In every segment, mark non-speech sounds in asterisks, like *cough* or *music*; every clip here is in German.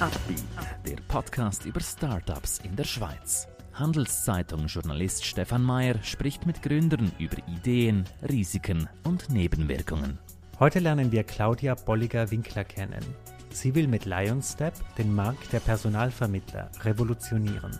Upbeat, der Podcast über Startups in der Schweiz. Handelszeitung-Journalist Stefan Mayer spricht mit Gründern über Ideen, Risiken und Nebenwirkungen. Heute lernen wir Claudia Bolliger-Winkler kennen. Sie will mit Lionstep den Markt der Personalvermittler revolutionieren.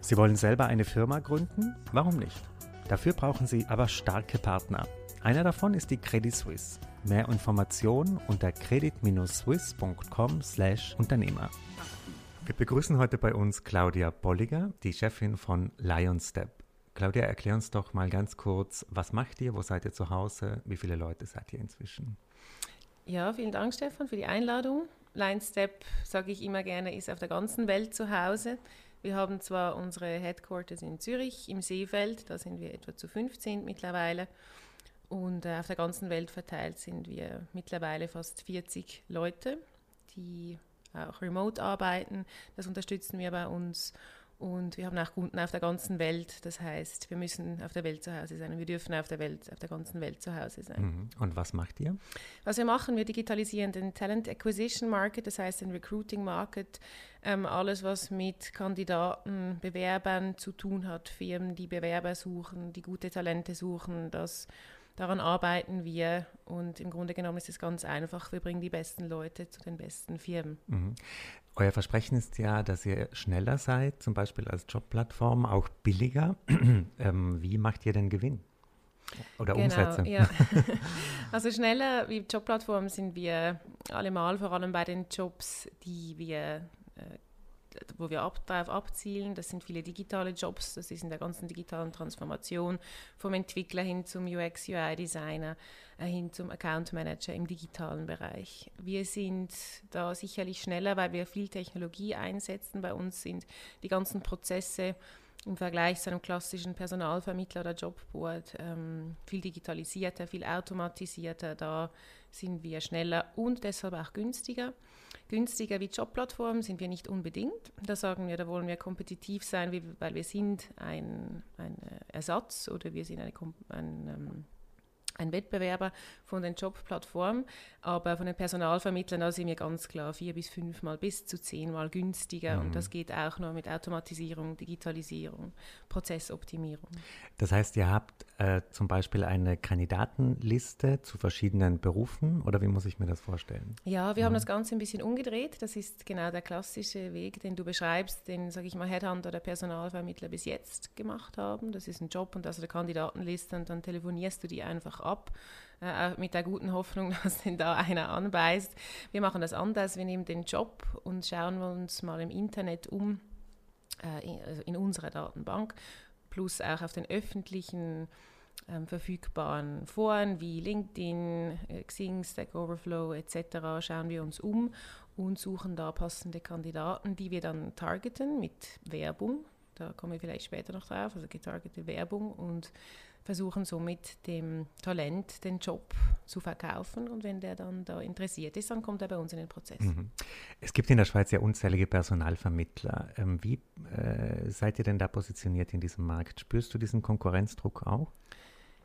Sie wollen selber eine Firma gründen? Warum nicht? Dafür brauchen Sie aber starke Partner. Einer davon ist die Credit Suisse. Mehr Informationen unter credit-swiss.com/Unternehmer. Wir begrüßen heute bei uns Claudia Bolliger, die Chefin von Lionstep. Claudia, erklär uns doch mal ganz kurz, was macht ihr, wo seid ihr zu Hause, wie viele Leute seid ihr inzwischen? Ja, vielen Dank, Stefan, für die Einladung. Lionstep, sage ich immer gerne, ist auf der ganzen Welt zu Hause. Wir haben zwar unsere Headquarters in Zürich im Seefeld, da sind wir etwa zu 15 mittlerweile. Und äh, auf der ganzen Welt verteilt sind wir mittlerweile fast 40 Leute, die auch remote arbeiten. Das unterstützen wir bei uns. Und wir haben auch Kunden auf der ganzen Welt. Das heißt, wir müssen auf der Welt zu Hause sein. Und wir dürfen auf der Welt, auf der ganzen Welt zu Hause sein. Mhm. Und was macht ihr? Was wir machen, wir digitalisieren den Talent Acquisition Market, das heißt den Recruiting Market. Ähm, alles, was mit Kandidaten, Bewerbern zu tun hat, Firmen, die Bewerber suchen, die gute Talente suchen, das daran arbeiten wir und im Grunde genommen ist es ganz einfach. Wir bringen die besten Leute zu den besten Firmen. Mhm. Euer Versprechen ist ja, dass ihr schneller seid, zum Beispiel als Jobplattform, auch billiger. *clears throat* ähm, wie macht ihr denn Gewinn? Oder genau, Umsätze? Ja. *laughs* *laughs* also schneller wie Jobplattform sind wir allemal, vor allem bei den Jobs, die wir äh, wo wir ab, darauf abzielen. Das sind viele digitale Jobs, das ist in der ganzen digitalen Transformation vom Entwickler hin zum UX, UI-Designer, äh, hin zum Account Manager im digitalen Bereich. Wir sind da sicherlich schneller, weil wir viel Technologie einsetzen. Bei uns sind die ganzen Prozesse im Vergleich zu einem klassischen Personalvermittler oder Jobboard ähm, viel digitalisierter, viel automatisierter. Da sind wir schneller und deshalb auch günstiger. Günstiger wie Jobplattformen sind wir nicht unbedingt. Da sagen wir, da wollen wir kompetitiv sein, weil wir sind ein, ein Ersatz oder wir sind eine, ein, ähm, ein Wettbewerber von den Jobplattformen, aber von den Personalvermittlern da sind wir ganz klar vier bis fünfmal bis zu zehnmal günstiger mhm. und das geht auch nur mit Automatisierung, Digitalisierung, Prozessoptimierung. Das heißt, ihr habt äh, zum Beispiel eine Kandidatenliste zu verschiedenen Berufen oder wie muss ich mir das vorstellen? Ja, wir mhm. haben das Ganze ein bisschen umgedreht. Das ist genau der klassische Weg, den du beschreibst, den, sage ich mal, Headhunter oder Personalvermittler bis jetzt gemacht haben. Das ist ein Job und also eine Kandidatenliste und dann telefonierst du die einfach ab äh, mit der guten Hoffnung, *laughs* dass denn da einer anbeißt. Wir machen das anders. Wir nehmen den Job und schauen uns mal im Internet um, äh, in, also in unserer Datenbank, plus auch auf den öffentlichen ähm, verfügbaren Foren wie LinkedIn, äh, Xing, Stack Overflow etc. schauen wir uns um und suchen da passende Kandidaten, die wir dann targeten mit Werbung. Da kommen wir vielleicht später noch drauf, also getargete Werbung und versuchen somit dem Talent den Job zu verkaufen und wenn der dann da interessiert ist, dann kommt er bei uns in den Prozess. Mhm. Es gibt in der Schweiz ja unzählige Personalvermittler. Ähm, wie äh, seid ihr denn da positioniert in diesem Markt? Spürst du diesen Konkurrenzdruck auch?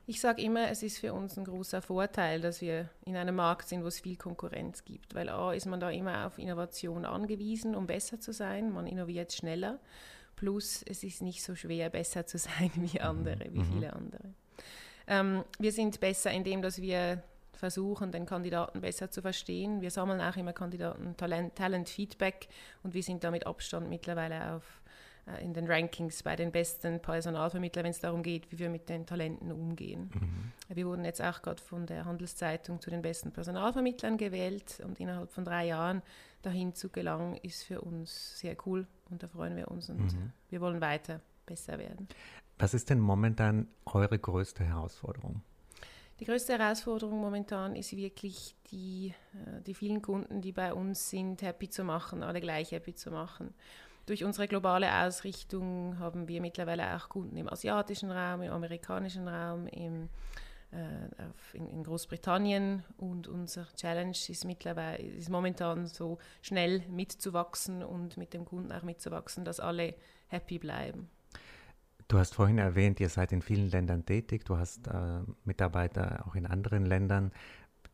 Ich sage immer, es ist für uns ein großer Vorteil, dass wir in einem Markt sind, wo es viel Konkurrenz gibt. Weil A ist man da immer auf Innovation angewiesen, um besser zu sein. Man innoviert schneller. Plus, es ist nicht so schwer, besser zu sein *laughs* wie andere, wie mhm. viele andere. Ähm, wir sind besser in dem, dass wir versuchen, den Kandidaten besser zu verstehen. Wir sammeln auch immer Kandidaten Talent, Talent Feedback und wir sind damit Abstand mittlerweile auf in den Rankings bei den besten Personalvermittlern, wenn es darum geht, wie wir mit den Talenten umgehen. Mhm. Wir wurden jetzt auch gerade von der Handelszeitung zu den besten Personalvermittlern gewählt und innerhalb von drei Jahren dahin zu gelangen, ist für uns sehr cool und da freuen wir uns und mhm. wir wollen weiter besser werden. Was ist denn momentan eure größte Herausforderung? Die größte Herausforderung momentan ist wirklich die, äh, die vielen Kunden, die bei uns sind, happy zu machen, alle gleich happy zu machen. Durch unsere globale Ausrichtung haben wir mittlerweile auch Kunden im asiatischen Raum, im amerikanischen Raum, im, äh, in, in, Großbritannien und unser Challenge ist mittlerweile ist momentan so schnell mitzuwachsen und mit dem Kunden auch mitzuwachsen, dass alle happy bleiben. Du hast vorhin erwähnt, ihr seid in vielen Ländern tätig, du hast äh, Mitarbeiter auch in anderen Ländern.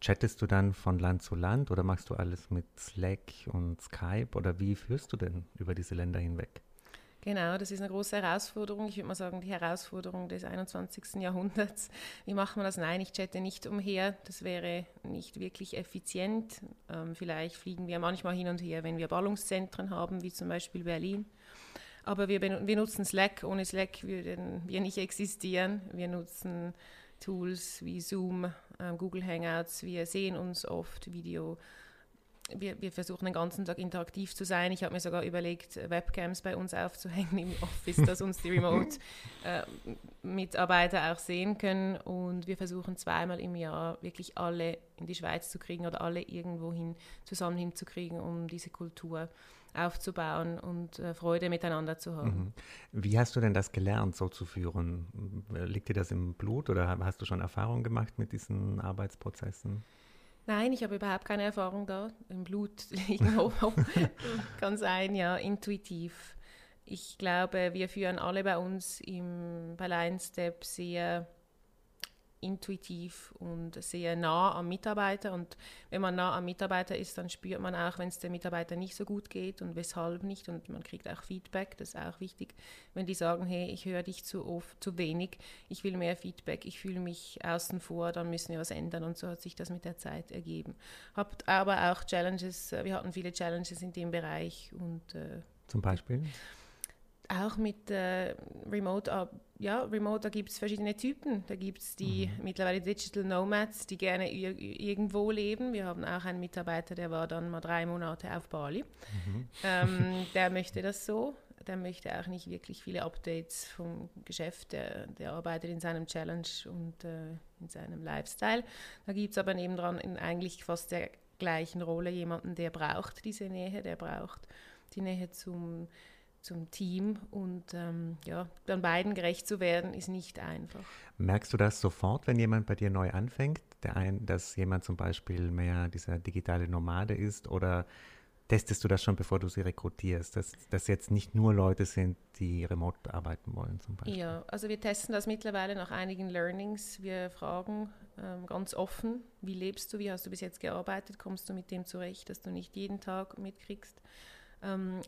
Chattest du dann von Land zu Land oder machst du alles mit Slack und Skype oder wie führst du denn über diese Länder hinweg? Genau, das ist eine große Herausforderung. Ich würde mal sagen, die Herausforderung des 21. Jahrhunderts. Wie macht man das? Nein, ich chatte nicht umher. Das wäre nicht wirklich effizient. Ähm, vielleicht fliegen wir manchmal hin und her, wenn wir Ballungszentren haben, wie zum Beispiel Berlin. Aber wir, wir nutzen Slack. Ohne Slack würden wir nicht existieren. Wir nutzen Tools wie Zoom, äh, Google Hangouts. Wir sehen uns oft Video wir, wir, versuchen den ganzen Tag interaktiv zu sein. Ich habe mir sogar überlegt, Webcams bei uns aufzuhängen im Office, dass uns die Remote-Mitarbeiter *laughs* äh, auch sehen können. Und wir versuchen zweimal im Jahr wirklich alle in die Schweiz zu kriegen oder alle irgendwo hin, zusammen hinzukriegen, um diese Kultur aufzubauen und äh, Freude miteinander zu haben. Mhm. Wie hast du denn das gelernt, so zu führen? Liegt dir das im Blut oder hast du schon Erfahrung gemacht mit diesen Arbeitsprozessen? Nein, ich habe überhaupt keine Erfahrung da. Im Blut irgendwo kann sein, ja, intuitiv. Ich glaube, wir führen alle bei uns im, bei Line Step sehr intuitiv und sehr nah am Mitarbeiter. Und wenn man nah am Mitarbeiter ist, dann spürt man auch, wenn es dem Mitarbeiter nicht so gut geht und weshalb nicht. Und man kriegt auch Feedback, das ist auch wichtig. Wenn die sagen, hey, ich höre dich zu oft, zu wenig, ich will mehr Feedback, ich fühle mich außen vor, dann müssen wir was ändern. Und so hat sich das mit der Zeit ergeben. Habt aber auch Challenges, wir hatten viele Challenges in dem Bereich. Und, äh, Zum Beispiel? Auch mit äh, Remote, ja, Remote, da gibt es verschiedene Typen. Da gibt es die mhm. mittlerweile Digital Nomads, die gerne irgendwo leben. Wir haben auch einen Mitarbeiter, der war dann mal drei Monate auf Bali. Mhm. Ähm, *laughs* der möchte das so. Der möchte auch nicht wirklich viele Updates vom Geschäft. Der, der arbeitet in seinem Challenge und äh, in seinem Lifestyle. Da gibt es aber nebendran in eigentlich fast der gleichen Rolle jemanden, der braucht diese Nähe, der braucht die Nähe zum zum Team und ähm, ja, dann beiden gerecht zu werden, ist nicht einfach. Merkst du das sofort, wenn jemand bei dir neu anfängt, der ein, dass jemand zum Beispiel mehr dieser digitale Nomade ist oder testest du das schon, bevor du sie rekrutierst, dass das jetzt nicht nur Leute sind, die remote arbeiten wollen zum Beispiel? Ja, also wir testen das mittlerweile nach einigen Learnings. Wir fragen ähm, ganz offen, wie lebst du, wie hast du bis jetzt gearbeitet, kommst du mit dem zurecht, dass du nicht jeden Tag mitkriegst,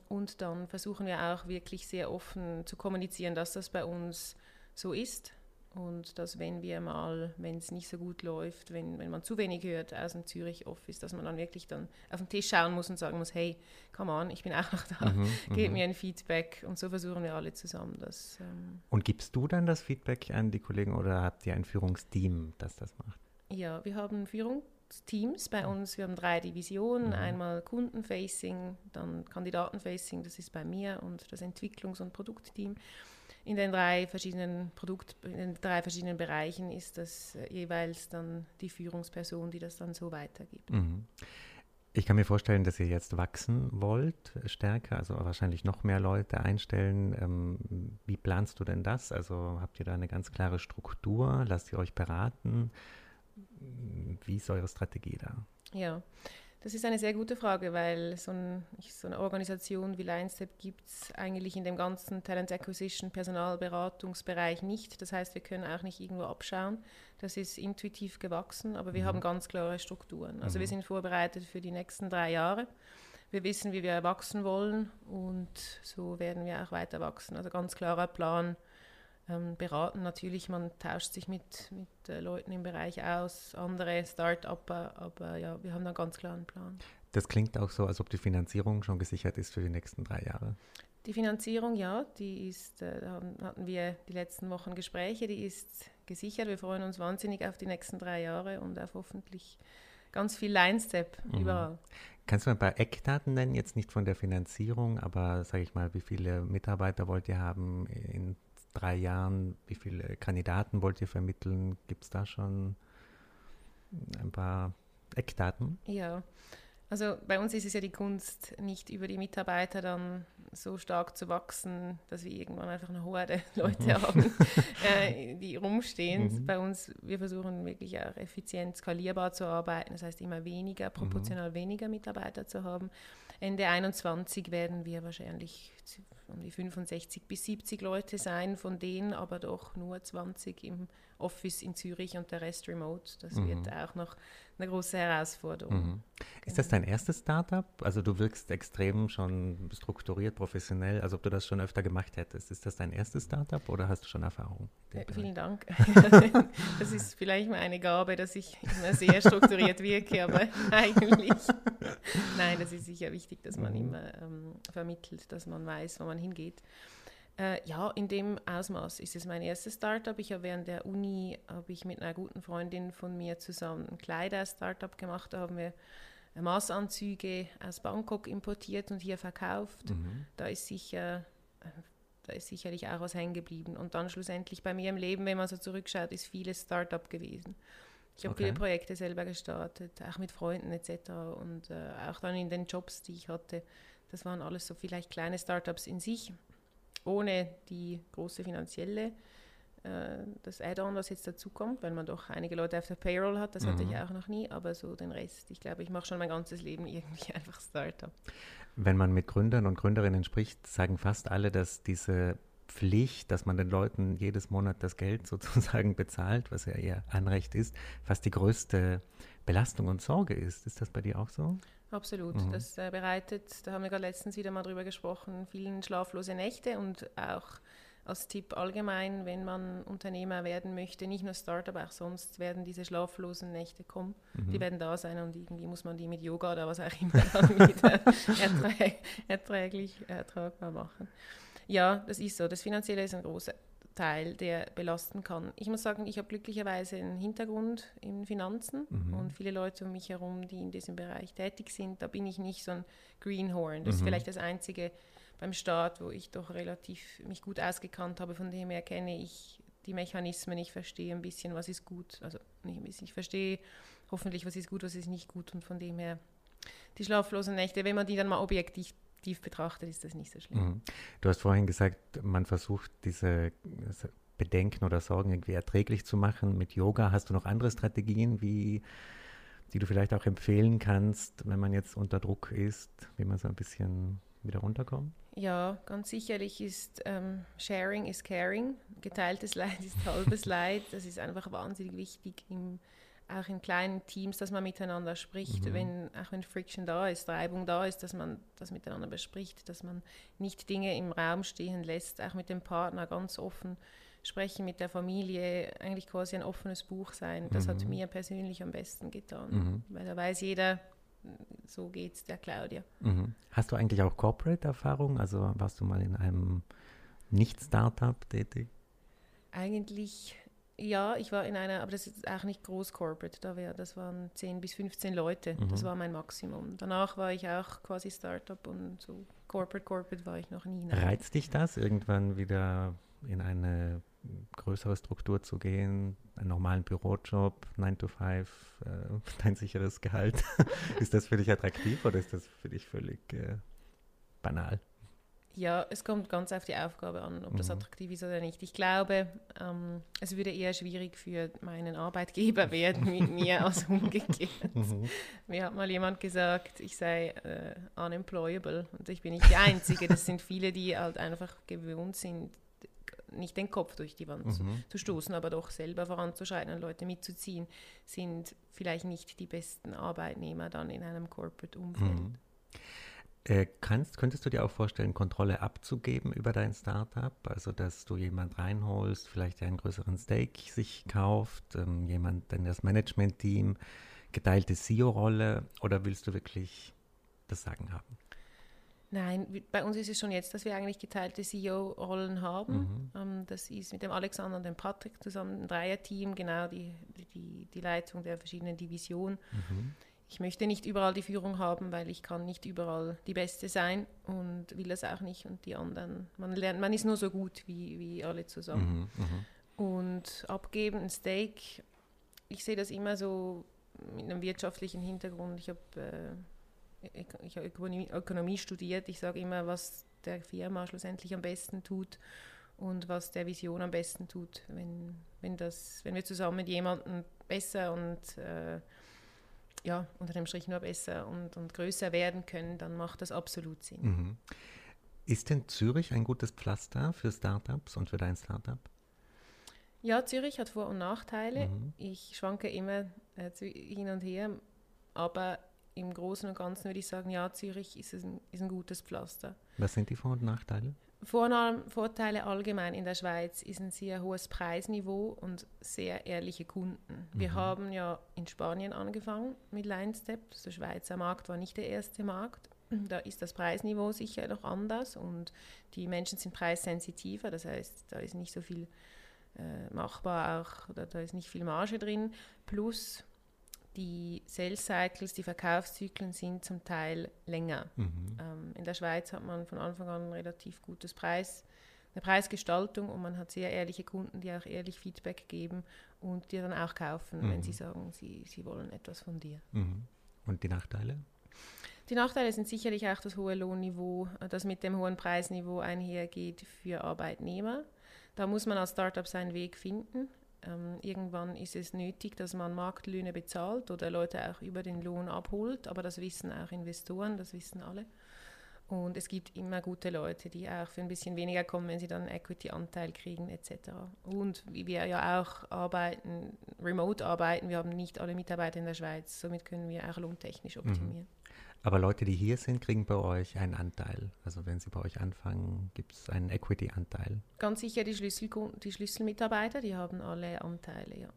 und dann versuchen wir auch wirklich sehr offen zu kommunizieren, dass das bei uns so ist und dass wenn wir mal, wenn es nicht so gut läuft, wenn, wenn man zu wenig hört aus dem Zürich-Office, dass man dann wirklich dann auf den Tisch schauen muss und sagen muss, hey, come on, ich bin auch noch da, mhm, *laughs* gebt mhm. mir ein Feedback und so versuchen wir alle zusammen das. Ähm und gibst du dann das Feedback an die Kollegen oder habt ihr ein Führungsteam, das das macht? Ja, wir haben Führung, Teams bei uns. Wir haben drei Divisionen, mhm. einmal Kundenfacing, dann Kandidatenfacing, das ist bei mir und das Entwicklungs- und Produktteam. In den drei verschiedenen Produkt, in den drei verschiedenen Bereichen ist das äh, jeweils dann die Führungsperson, die das dann so weitergibt. Mhm. Ich kann mir vorstellen, dass ihr jetzt wachsen wollt, stärker, also wahrscheinlich noch mehr Leute einstellen. Ähm, wie planst du denn das? Also habt ihr da eine ganz klare Struktur? Lasst ihr euch beraten? Wie ist eure Strategie da? Ja, das ist eine sehr gute Frage, weil so, ein, so eine Organisation wie LineStep gibt es eigentlich in dem ganzen Talent Acquisition Personalberatungsbereich nicht. Das heißt, wir können auch nicht irgendwo abschauen. Das ist intuitiv gewachsen, aber wir mhm. haben ganz klare Strukturen. Also mhm. wir sind vorbereitet für die nächsten drei Jahre. Wir wissen, wie wir wachsen wollen und so werden wir auch weiter wachsen. Also ganz klarer Plan, ähm, beraten. Natürlich, man tauscht sich mit, mit äh, Leuten im Bereich aus, andere Start-upper, aber ja, wir haben einen ganz klaren Plan. Das klingt auch so, als ob die Finanzierung schon gesichert ist für die nächsten drei Jahre. Die Finanzierung, ja, die ist, äh, da hatten wir die letzten Wochen Gespräche, die ist gesichert. Wir freuen uns wahnsinnig auf die nächsten drei Jahre und auf hoffentlich ganz viel Line-Step mhm. überall. Kannst du ein paar Eckdaten nennen, jetzt nicht von der Finanzierung, aber sage ich mal, wie viele Mitarbeiter wollt ihr haben in drei Jahren, wie viele Kandidaten wollt ihr vermitteln? Gibt es da schon ein paar Eckdaten? Ja, also bei uns ist es ja die Kunst, nicht über die Mitarbeiter dann so stark zu wachsen, dass wir irgendwann einfach eine Horde *laughs* Leute mhm. haben, äh, die rumstehen. Mhm. Bei uns, wir versuchen wirklich auch effizient skalierbar zu arbeiten, das heißt immer weniger, mhm. proportional mhm. weniger Mitarbeiter zu haben. Ende 21 werden wir wahrscheinlich um die 65 bis 70 Leute sein, von denen aber doch nur 20 im Office in Zürich und der Rest remote. Das mhm. wird auch noch eine große Herausforderung. Mhm. Ist das dein erstes Startup? Also du wirkst extrem schon strukturiert, professionell, als ob du das schon öfter gemacht hättest. Ist das dein erstes Startup oder hast du schon Erfahrung? Äh, vielen Dank. *laughs* das ist vielleicht meine Gabe, dass ich immer sehr strukturiert wirke, aber *laughs* eigentlich, nein, das ist sicher wichtig, dass man mhm. immer ähm, vermittelt, dass man weiß, wo man hingeht. Äh, ja, in dem Ausmaß ist es mein erstes Startup. Ich habe während der Uni habe ich mit einer guten Freundin von mir zusammen ein Kleider-Startup gemacht. Da haben wir Maßanzüge aus Bangkok importiert und hier verkauft. Mhm. Da ist sicher da ist sicherlich auch was hängen geblieben. Und dann schlussendlich bei mir im Leben, wenn man so zurückschaut, ist vieles Startup gewesen. Ich habe okay. viele Projekte selber gestartet, auch mit Freunden etc. Und äh, auch dann in den Jobs, die ich hatte. Das waren alles so vielleicht kleine Startups in sich ohne die große finanzielle, äh, das Add-on, was jetzt dazu kommt, weil man doch einige Leute auf der Payroll hat, das mhm. hatte ich auch noch nie, aber so den Rest, ich glaube, ich mache schon mein ganzes Leben *laughs* irgendwie einfach Startup. Wenn man mit Gründern und Gründerinnen spricht, sagen fast alle, dass diese Pflicht, dass man den Leuten jedes Monat das Geld *laughs* sozusagen bezahlt, was ja ihr Anrecht ist, fast die größte Belastung und Sorge ist. Ist das bei dir auch so? Absolut. Mhm. Das äh, bereitet, da haben wir gerade letztens wieder mal drüber gesprochen, vielen schlaflose Nächte und auch als Tipp allgemein, wenn man Unternehmer werden möchte, nicht nur Startup, auch sonst werden diese schlaflosen Nächte kommen. Mhm. Die werden da sein und irgendwie muss man die mit Yoga oder was auch immer dann *laughs* wieder erträ erträglich ertragbar machen. Ja, das ist so. Das Finanzielle ist ein großer Teil, der belasten kann. Ich muss sagen, ich habe glücklicherweise einen Hintergrund in Finanzen mhm. und viele Leute um mich herum, die in diesem Bereich tätig sind. Da bin ich nicht so ein Greenhorn. Das mhm. ist vielleicht das Einzige beim Staat, wo ich doch relativ mich gut ausgekannt habe. Von dem her kenne ich die Mechanismen. Ich verstehe ein bisschen, was ist gut. Also nicht ein bisschen, ich verstehe hoffentlich, was ist gut, was ist nicht gut. Und von dem her die schlaflosen Nächte, wenn man die dann mal objektiv objektiv betrachtet, ist das nicht so schlimm. Mhm. Du hast vorhin gesagt, man versucht diese Bedenken oder Sorgen irgendwie erträglich zu machen mit Yoga. Hast du noch andere Strategien, wie, die du vielleicht auch empfehlen kannst, wenn man jetzt unter Druck ist, wie man so ein bisschen wieder runterkommt? Ja, ganz sicherlich ist ähm, Sharing is Caring. Geteiltes Leid ist halbes *laughs* Leid. Das ist einfach wahnsinnig wichtig im auch in kleinen Teams, dass man miteinander spricht, mhm. wenn, auch wenn Friction da ist, Reibung da ist, dass man das miteinander bespricht, dass man nicht Dinge im Raum stehen lässt, auch mit dem Partner ganz offen sprechen, mit der Familie, eigentlich quasi ein offenes Buch sein. Das mhm. hat mir persönlich am besten getan, mhm. weil da weiß jeder, so geht's der Claudia. Mhm. Hast du eigentlich auch Corporate-Erfahrung? Also warst du mal in einem Nicht-Startup tätig? Eigentlich ja, ich war in einer, aber das ist auch nicht groß corporate, da wär, das waren 10 bis 15 Leute, mhm. das war mein Maximum. Danach war ich auch quasi Startup und so corporate, corporate war ich noch nie. Nein. Reizt dich das, irgendwann wieder in eine größere Struktur zu gehen, einen normalen Bürojob, 9 to 5, äh, *laughs* dein sicheres Gehalt? *laughs* ist das für dich attraktiv oder ist das für dich völlig äh, banal? Ja, es kommt ganz auf die Aufgabe an, ob mhm. das attraktiv ist oder nicht. Ich glaube, ähm, es würde eher schwierig für meinen Arbeitgeber werden mit *laughs* mir als umgekehrt. Mhm. Mir hat mal jemand gesagt, ich sei äh, unemployable und ich bin nicht die Einzige. Das sind viele, die halt einfach gewohnt sind, nicht den Kopf durch die Wand mhm. zu, zu, stoßen, aber doch selber voranzuschreiten und Leute mitzuziehen, sind vielleicht nicht die besten Arbeitnehmer dann in einem Corporate-Umfeld. Äh, kannst, könntest du dir auch vorstellen, Kontrolle abzugeben über dein Startup? Also, dass du jemand reinholst, vielleicht einen größeren Stake sich kauft, ähm, jemand in das Management-Team, geteilte CEO-Rolle oder willst du wirklich das Sagen haben? Nein, bei uns ist es schon jetzt, dass wir eigentlich geteilte CEO-Rollen haben. Mhm. Ähm, das ist mit dem Alexander und dem Patrick zusammen ein Dreierteam, genau die, die, die Leitung der verschiedenen Divisionen. Mhm ich möchte nicht überall die Führung haben, weil ich kann nicht überall die Beste sein und will das auch nicht. Und die anderen, man lernt, man ist nur so gut wie, wie alle zusammen. Mhm, mhm. und abgeben, ein Steak, ich sehe das immer so mit einem wirtschaftlichen Hintergrund. Ich habe äh, ich habe Ökonomie, Ökonomie studiert. Ich sage immer, was der Firma schlussendlich am besten tut und was der Vision am besten tut. Wenn, wenn, das, wenn wir zusammen mit jemandem besser und äh, ja, unter dem Strich nur besser und, und größer werden können, dann macht das absolut Sinn. Mhm. Ist denn Zürich ein gutes Pflaster für Startups und für dein Startup? Ja, Zürich hat Vor- und Nachteile. Mhm. Ich schwanke immer äh, hin und her, aber im Großen und Ganzen würde ich sagen, ja, Zürich ist ein, ist ein gutes Pflaster. Was sind die Vor- und Nachteile? Vorteile allgemein in der Schweiz ist ein sehr hohes Preisniveau und sehr ehrliche Kunden. Wir mhm. haben ja in Spanien angefangen mit LineStep. Der Schweizer Markt war nicht der erste Markt. Da ist das Preisniveau sicher noch anders und die Menschen sind preissensitiver. Das heißt, da ist nicht so viel äh, machbar auch, oder da ist nicht viel Marge drin. Plus die Sales Cycles, die Verkaufszyklen sind zum Teil länger. Mhm. Ähm, in der Schweiz hat man von Anfang an ein relativ gutes Preis, eine Preisgestaltung und man hat sehr ehrliche Kunden, die auch ehrlich Feedback geben und die dann auch kaufen, mhm. wenn sie sagen, sie, sie wollen etwas von dir. Mhm. Und die Nachteile? Die Nachteile sind sicherlich auch das hohe Lohnniveau, das mit dem hohen Preisniveau einhergeht für Arbeitnehmer. Da muss man als Startup seinen Weg finden. Ähm, irgendwann ist es nötig, dass man Marktlöhne bezahlt oder Leute auch über den Lohn abholt, aber das wissen auch Investoren, das wissen alle. Und es gibt immer gute Leute, die auch für ein bisschen weniger kommen, wenn sie dann Equity-Anteil kriegen etc. Und wie wir ja auch arbeiten, remote arbeiten, wir haben nicht alle Mitarbeiter in der Schweiz, somit können wir auch lohntechnisch mhm. optimieren. Mhm. Aber Leute, die hier sind, kriegen bei euch einen Anteil. Also wenn sie bei euch anfangen, gibt es einen Equity-Anteil. Ganz sicher die, Schlüssel die Schlüsselmitarbeiter, die haben alle Anteile, ja.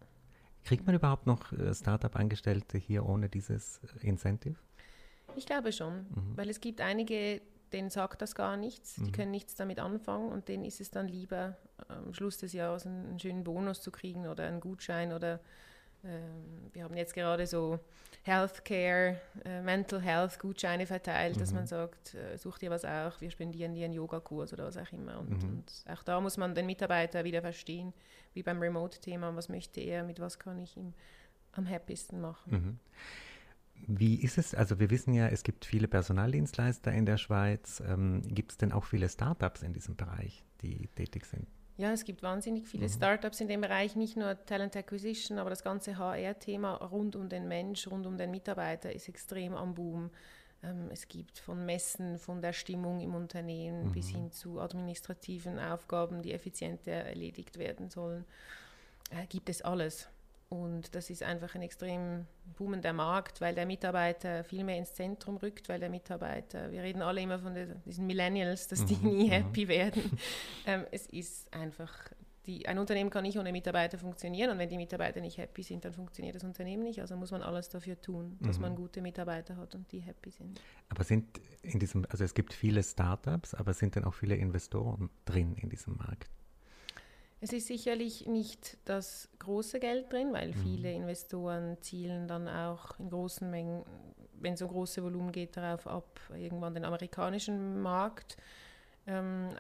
Kriegt man überhaupt noch äh, Startup-Angestellte hier ohne dieses äh, Incentive? Ich glaube schon, mhm. weil es gibt einige, denen sagt das gar nichts, die mhm. können nichts damit anfangen und denen ist es dann lieber, am Schluss des Jahres einen, einen schönen Bonus zu kriegen oder einen Gutschein oder wir haben jetzt gerade so Healthcare, äh, Mental Health Gutscheine verteilt, mhm. dass man sagt, äh, such dir was auch, wir spendieren dir einen Yogakurs oder was auch immer. Und, mhm. und, auch da muss man den Mitarbeiter wieder verstehen, wie beim Remote-Thema, was möchte er, mit was kann ich ihm am happiesten machen. Mhm. Wie ist es? Also wir wissen ja, es gibt viele Personaldienstleister in der Schweiz. Ähm, gibt es denn auch viele Startups in diesem Bereich, die tätig sind? Ja, es gibt wahnsinnig viele mhm. Startups in dem Bereich, nicht nur Talent Acquisition, aber das ganze HR-Thema rund um den Mensch, rund um den Mitarbeiter ist extrem am Boom. Ähm, es gibt von Messen, von der Stimmung im Unternehmen mhm. bis hin zu administrativen Aufgaben, die effizienter erledigt werden sollen. Äh, gibt es alles. Und das ist einfach ein extrem boomender Markt, weil der Mitarbeiter viel mehr ins Zentrum rückt, weil der Mitarbeiter, wir reden alle immer von diesen Millennials, dass die mhm, nie mhm. happy werden. *laughs* ähm, es ist einfach, die, ein Unternehmen kann nicht ohne Mitarbeiter funktionieren und wenn die Mitarbeiter nicht happy sind, dann funktioniert das Unternehmen nicht. Also muss man alles dafür tun, dass mhm. man gute Mitarbeiter hat und die happy sind. Aber sind in diesem, also es gibt viele Startups, aber sind dann auch viele Investoren drin in diesem Markt? Es ist sicherlich nicht das große Geld drin, weil mhm. viele Investoren zielen dann auch in großen Mengen, wenn es um große Volumen geht, darauf ab, irgendwann den amerikanischen Markt, ähm,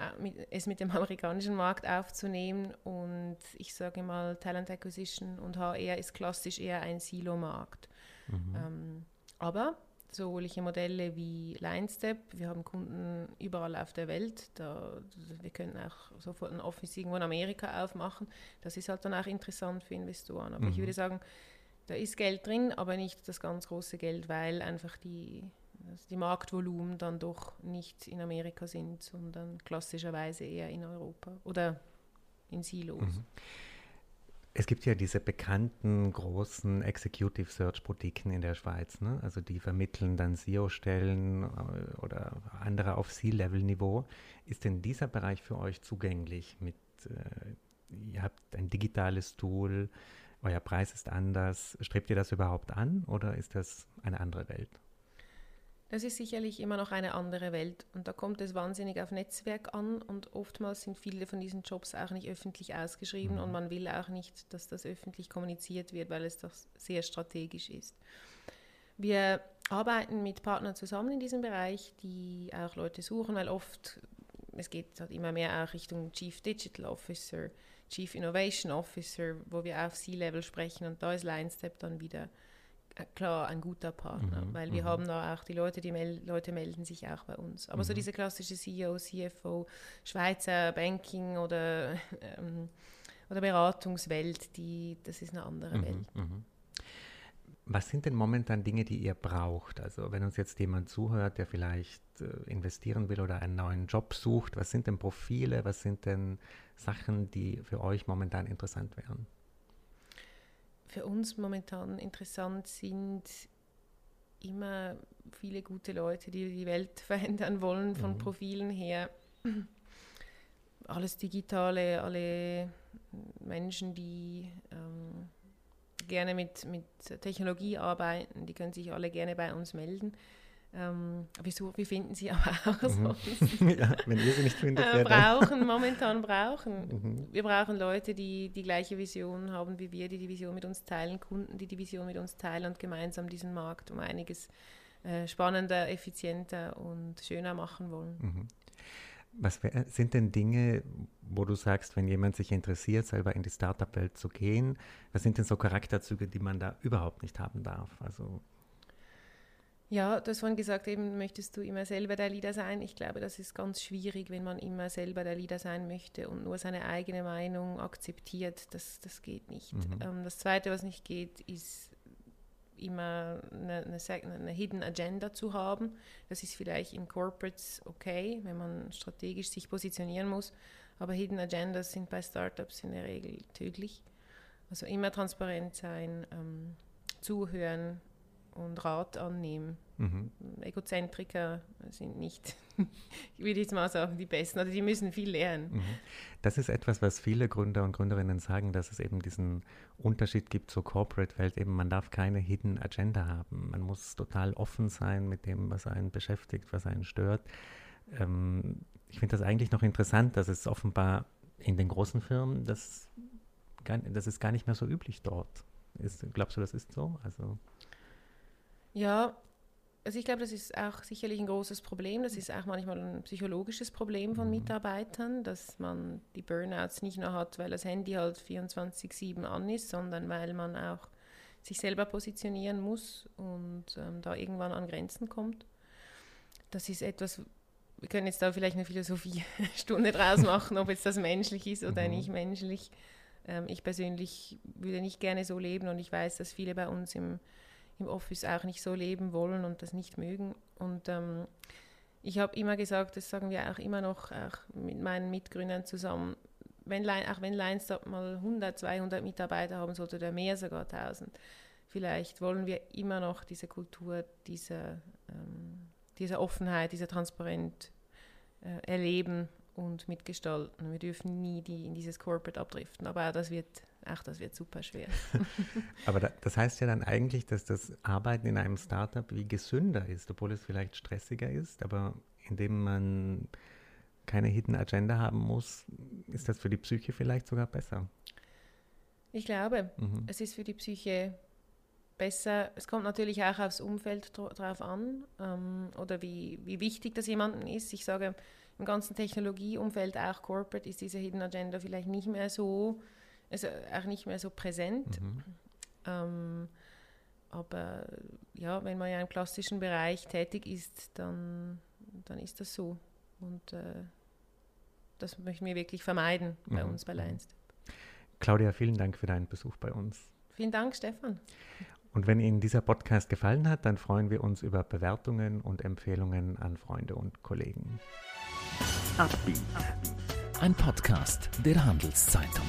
es mit dem *laughs* amerikanischen Markt aufzunehmen. Und ich sage mal, Talent Acquisition und HR ist klassisch eher ein Silo-Markt. Mhm. Ähm, aber solche Modelle wie LineStep. Wir haben Kunden überall auf der Welt. Da, wir können auch sofort ein Office irgendwo in Amerika aufmachen. Das ist halt dann auch interessant für Investoren. Aber mhm. ich würde sagen, da ist Geld drin, aber nicht das ganz große Geld, weil einfach die, also die Marktvolumen dann doch nicht in Amerika sind, sondern klassischerweise eher in Europa oder in Silos. Mhm. Es gibt ja diese bekannten großen Executive Search Boutiquen in der Schweiz, ne? also die vermitteln dann SEO-Stellen äh, oder andere auf C-Level-Niveau. Ist denn dieser Bereich für euch zugänglich? Mit, äh, ihr habt ein digitales Tool, euer Preis ist anders. Strebt ihr das überhaupt an oder ist das eine andere Welt? Das ist sicherlich immer noch eine andere Welt und da kommt es wahnsinnig auf Netzwerk an und oftmals sind viele von diesen Jobs auch nicht öffentlich ausgeschrieben mhm. und man will auch nicht, dass das öffentlich kommuniziert wird, weil es doch sehr strategisch ist. Wir arbeiten mit Partnern zusammen in diesem Bereich, die auch Leute suchen, weil oft, es geht halt immer mehr auch Richtung Chief Digital Officer, Chief Innovation Officer, wo wir auf C-Level sprechen und da ist LineStep dann wieder klar ein guter Partner, mhm, weil wir mhm. haben da auch die Leute, die mel Leute melden sich auch bei uns. Aber mhm. so diese klassische CEO, CFO, Schweizer Banking oder, ähm, oder Beratungswelt, die, das ist eine andere mhm, Welt. Mhm. Was sind denn momentan Dinge, die ihr braucht? Also wenn uns jetzt jemand zuhört, der vielleicht äh, investieren will oder einen neuen Job sucht, was sind denn Profile, was sind denn Sachen, die für euch momentan interessant wären? Für uns momentan interessant sind immer viele gute Leute, die die Welt *laughs* verändern wollen, von mhm. Profilen her. Alles Digitale, alle Menschen, die ähm, gerne mit, mit Technologie arbeiten, die können sich alle gerne bei uns melden. Ähm, wir, wir finden sie aber *laughs* auch mhm. sonst. *laughs* ja, wenn ihr sie nicht findet. Äh, brauchen, momentan brauchen. *laughs* Mhm. Wir brauchen Leute, die die gleiche Vision haben wie wir, die die Vision mit uns teilen, Kunden, die die Vision mit uns teilen und gemeinsam diesen Markt um einiges äh, spannender, effizienter und schöner machen wollen. Mhm. Was wär, sind denn Dinge, wo du sagst, wenn jemand sich interessiert, selber in die Startup-Welt zu gehen, was sind denn so Charakterzüge, die man da überhaupt nicht haben darf? Also ja, du hast vorhin gesagt, eben möchtest du immer selber der Leader sein. Ich glaube, das ist ganz schwierig, wenn man immer selber der Leader sein möchte und nur seine eigene Meinung akzeptiert. Das, das geht nicht. Mhm. Ähm, das Zweite, was nicht geht, ist immer eine, eine, eine, Hidden Agenda zu haben. Das ist vielleicht in Corporates okay, wenn man strategisch sich positionieren muss, aber Hidden Agendas sind bei Startups in der Regel tödlich. Also immer transparent sein, ähm, zuhören und Rat annehmen. Mhm. Egozentriker sind nicht, *laughs* ich würde jetzt mal sagen, die Besten, oder die müssen viel lernen. Mhm. Das ist etwas, was viele Gründer und Gründerinnen sagen, dass es eben diesen Unterschied gibt zur Corporate-Welt. Eben, man darf keine Hidden Agenda haben. Man muss total offen sein mit dem, was einen beschäftigt, was einen stört. Ähm, ich finde das eigentlich noch interessant, dass es offenbar in den großen Firmen, das, das ist gar nicht mehr so üblich dort. Ist, glaubst du, das ist so? Also ja, also ich glaube, das ist auch sicherlich ein großes Problem. Das ist auch manchmal ein psychologisches Problem von mhm. Mitarbeitern, dass man die Burnouts nicht nur hat, weil das Handy halt 24-7 an ist, sondern weil man auch sich selber positionieren muss und ähm, da irgendwann an Grenzen kommt. Das ist etwas, wir können jetzt da vielleicht eine Philosophiestunde *laughs* draus machen, ob jetzt das menschlich ist oder mhm. nicht menschlich. Ähm, ich persönlich würde nicht gerne so leben und ich weiß, dass viele bei uns im im Office auch nicht so leben wollen und das nicht mögen. Und ähm, ich habe immer gesagt, das sagen wir auch immer noch auch mit meinen Mitgründern zusammen, wenn, auch wenn Linestop mal 100, 200 Mitarbeiter haben sollte oder mehr sogar 1000, vielleicht wollen wir immer noch diese Kultur dieser, ähm, dieser Offenheit, dieser Transparenz äh, erleben und mitgestalten. Wir dürfen nie die, in dieses Corporate abdriften, aber auch das wird ach, das wird super schwer. *laughs* Aber da, das heißt ja dann eigentlich, dass das Arbeiten in einem Startup wie gesünder ist, obwohl es vielleicht stressiger ist, aber indem man keine Hidden Agenda haben muss, ist das für die Psyche vielleicht sogar besser. Ich glaube, mhm. es ist für die Psyche besser. Es kommt natürlich auch aufs Umfeld drauf an ähm, oder wie, wie wichtig das jemandem ist. Ich sage, im ganzen Technologieumfeld, auch Corporate, ist diese Hidden Agenda vielleicht nicht mehr so also auch nicht mehr so präsent. Mhm. Ähm, aber ja, wenn man ja im klassischen Bereich tätig ist, dann, dann ist das so. Und äh, das möchten wir wirklich vermeiden bei mhm. uns bei Lions. Claudia, vielen Dank für deinen Besuch bei uns. Vielen Dank, Stefan. Und wenn Ihnen dieser Podcast gefallen hat, dann freuen wir uns über Bewertungen und Empfehlungen an Freunde und Kollegen. Ein Podcast der Handelszeitung.